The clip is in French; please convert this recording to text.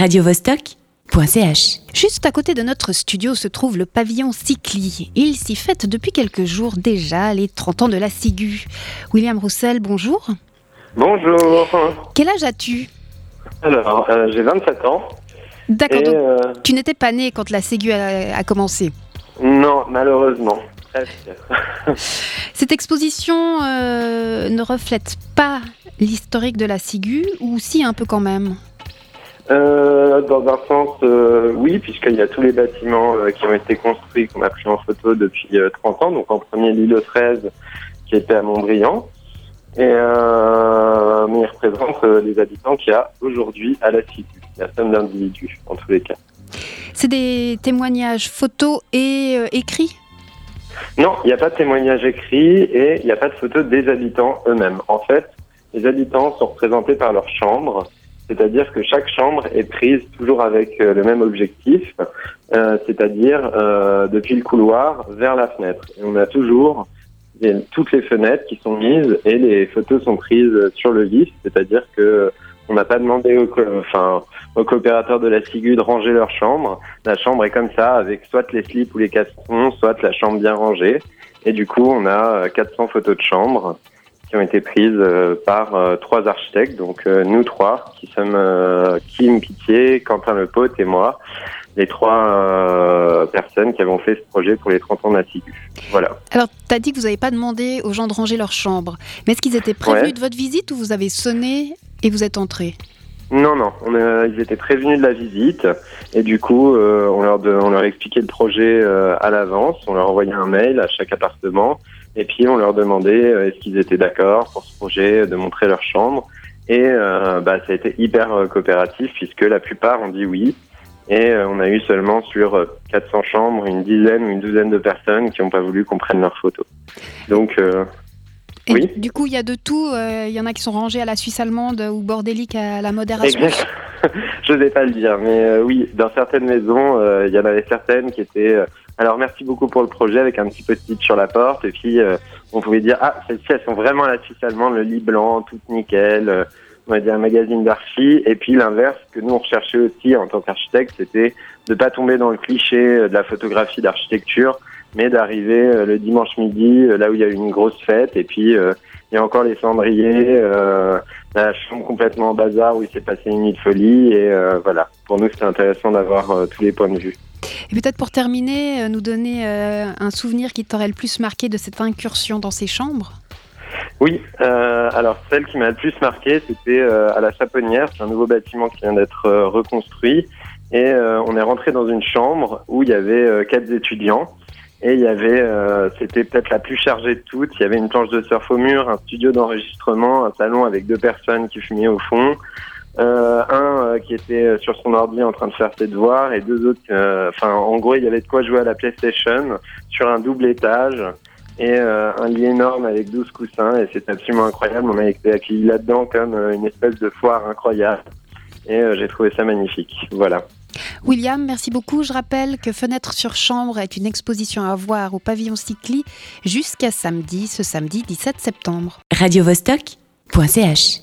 radiovostok.ch. Juste à côté de notre studio se trouve le pavillon Cycli. Il s'y fête depuis quelques jours déjà les 30 ans de la Sigu. William Roussel, bonjour. Bonjour. Quel âge as-tu? Alors, euh, j'ai 27 ans. D'accord, donc euh, tu n'étais pas né quand la Ségu a, a commencé? non, malheureusement. Cette exposition euh, ne reflète pas l'historique de la Sigu, ou si un peu quand même? Euh, dans un sens, euh, oui, puisqu'il y a tous les bâtiments euh, qui ont été construits, qu'on a pris en photo depuis euh, 30 ans. Donc en premier, l'île 13, qui était à Montbriand. Et mais il représente les habitants qu'il y a aujourd'hui à la Sigu. La somme d'individus, en tous les cas. C'est des témoignages photos et écrits? Non, il n'y a pas de témoignage écrit et il n'y a pas de photo des habitants eux-mêmes. En fait, les habitants sont représentés par leur chambre, c'est-à-dire que chaque chambre est prise toujours avec euh, le même objectif, euh, c'est-à-dire euh, depuis le couloir vers la fenêtre. Et on a toujours toutes les fenêtres qui sont mises et les photos sont prises sur le vif, c'est-à-dire que on n'a pas demandé aux, coopérateurs de la SIGU de ranger leur chambre. La chambre est comme ça, avec soit les slips ou les cassons, soit la chambre bien rangée. Et du coup, on a euh, 400 photos de chambre qui ont été prises euh, par euh, trois architectes, donc euh, nous trois, qui sommes Kim Pitié, Quentin Lepote et moi, les trois personnes qui avons fait ce projet pour les 30 ans de la SIGU. Voilà. Alors, tu as dit que vous n'avez pas demandé aux gens de ranger leur chambre. Mais est-ce qu'ils étaient prévenus Ouais. de votre visite ou vous avez sonné et vous êtes entré Non, non, on a- ils étaient prévenus de la visite et du coup, euh, on, leur de- on leur expliquait le projet euh, à l'avance, on leur envoyait un mail à chaque appartement et puis on leur demandait euh, est-ce qu'ils étaient d'accord pour ce projet, de montrer leur chambre. Et euh, bah, ça a été hyper euh, coopératif puisque la plupart ont dit oui. Et euh, on a eu seulement sur euh, 400 chambres une dizaine ou une douzaine de personnes qui n'ont pas voulu qu'on prenne leurs photos. Donc, euh, Et Oui. du coup, il y a de tout. euh, Il y en a qui sont rangés à la Suisse allemande ou bordélique à la modération. Exact. Je n'osais pas le dire, mais euh, oui, dans certaines maisons, euh, il y en avait certaines qui étaient. euh, alors merci beaucoup pour le projet avec un petit post-it sur la porte et puis euh, on pouvait dire ah celles-ci elles sont vraiment à la Suisse allemande, le lit blanc, tout nickel. euh, on va dire un magazine d'archi et puis l'inverse que nous on recherchait aussi en tant qu'architecte, c'était de pas tomber dans le cliché de la photographie d'architecture, mais d'arriver euh, le dimanche midi euh, là où il y a eu une grosse fête et puis euh, il y a encore les cendriers. la chambre complètement en bazar où il s'est passé une nuit de folie et voilà. Pour nous, c'était intéressant d'avoir tous les points de vue. Et peut-être pour terminer, nous donner un souvenir qui t'aurait le plus marqué de cette incursion dans ces chambres? Oui, euh, alors celle qui m'a le plus marqué, c'était euh, à la Chaponnière. C'est un nouveau bâtiment qui vient d'être euh, reconstruit et on est rentré dans une chambre où il y avait quatre étudiants. Et il y avait, euh, c'était peut-être la plus chargée de toutes. Il y avait une planche de surf au mur, un studio d'enregistrement, un salon avec deux personnes qui fumaient au fond, euh, un euh, qui était sur son ordi en train de faire ses devoirs et deux autres. euh, Enfin, en gros, il y avait de quoi jouer à la PlayStation sur un double étage et euh, un lit énorme avec 12 coussins et c'était absolument incroyable. On a été accueillis là-dedans comme euh, une espèce de foire incroyable et j'ai trouvé ça magnifique. Voilà. William, merci beaucoup. Je rappelle que Fenêtre sur chambre est une exposition à voir au pavillon Cycli jusqu'à samedi, ce samedi 17 septembre. radiovostok.ch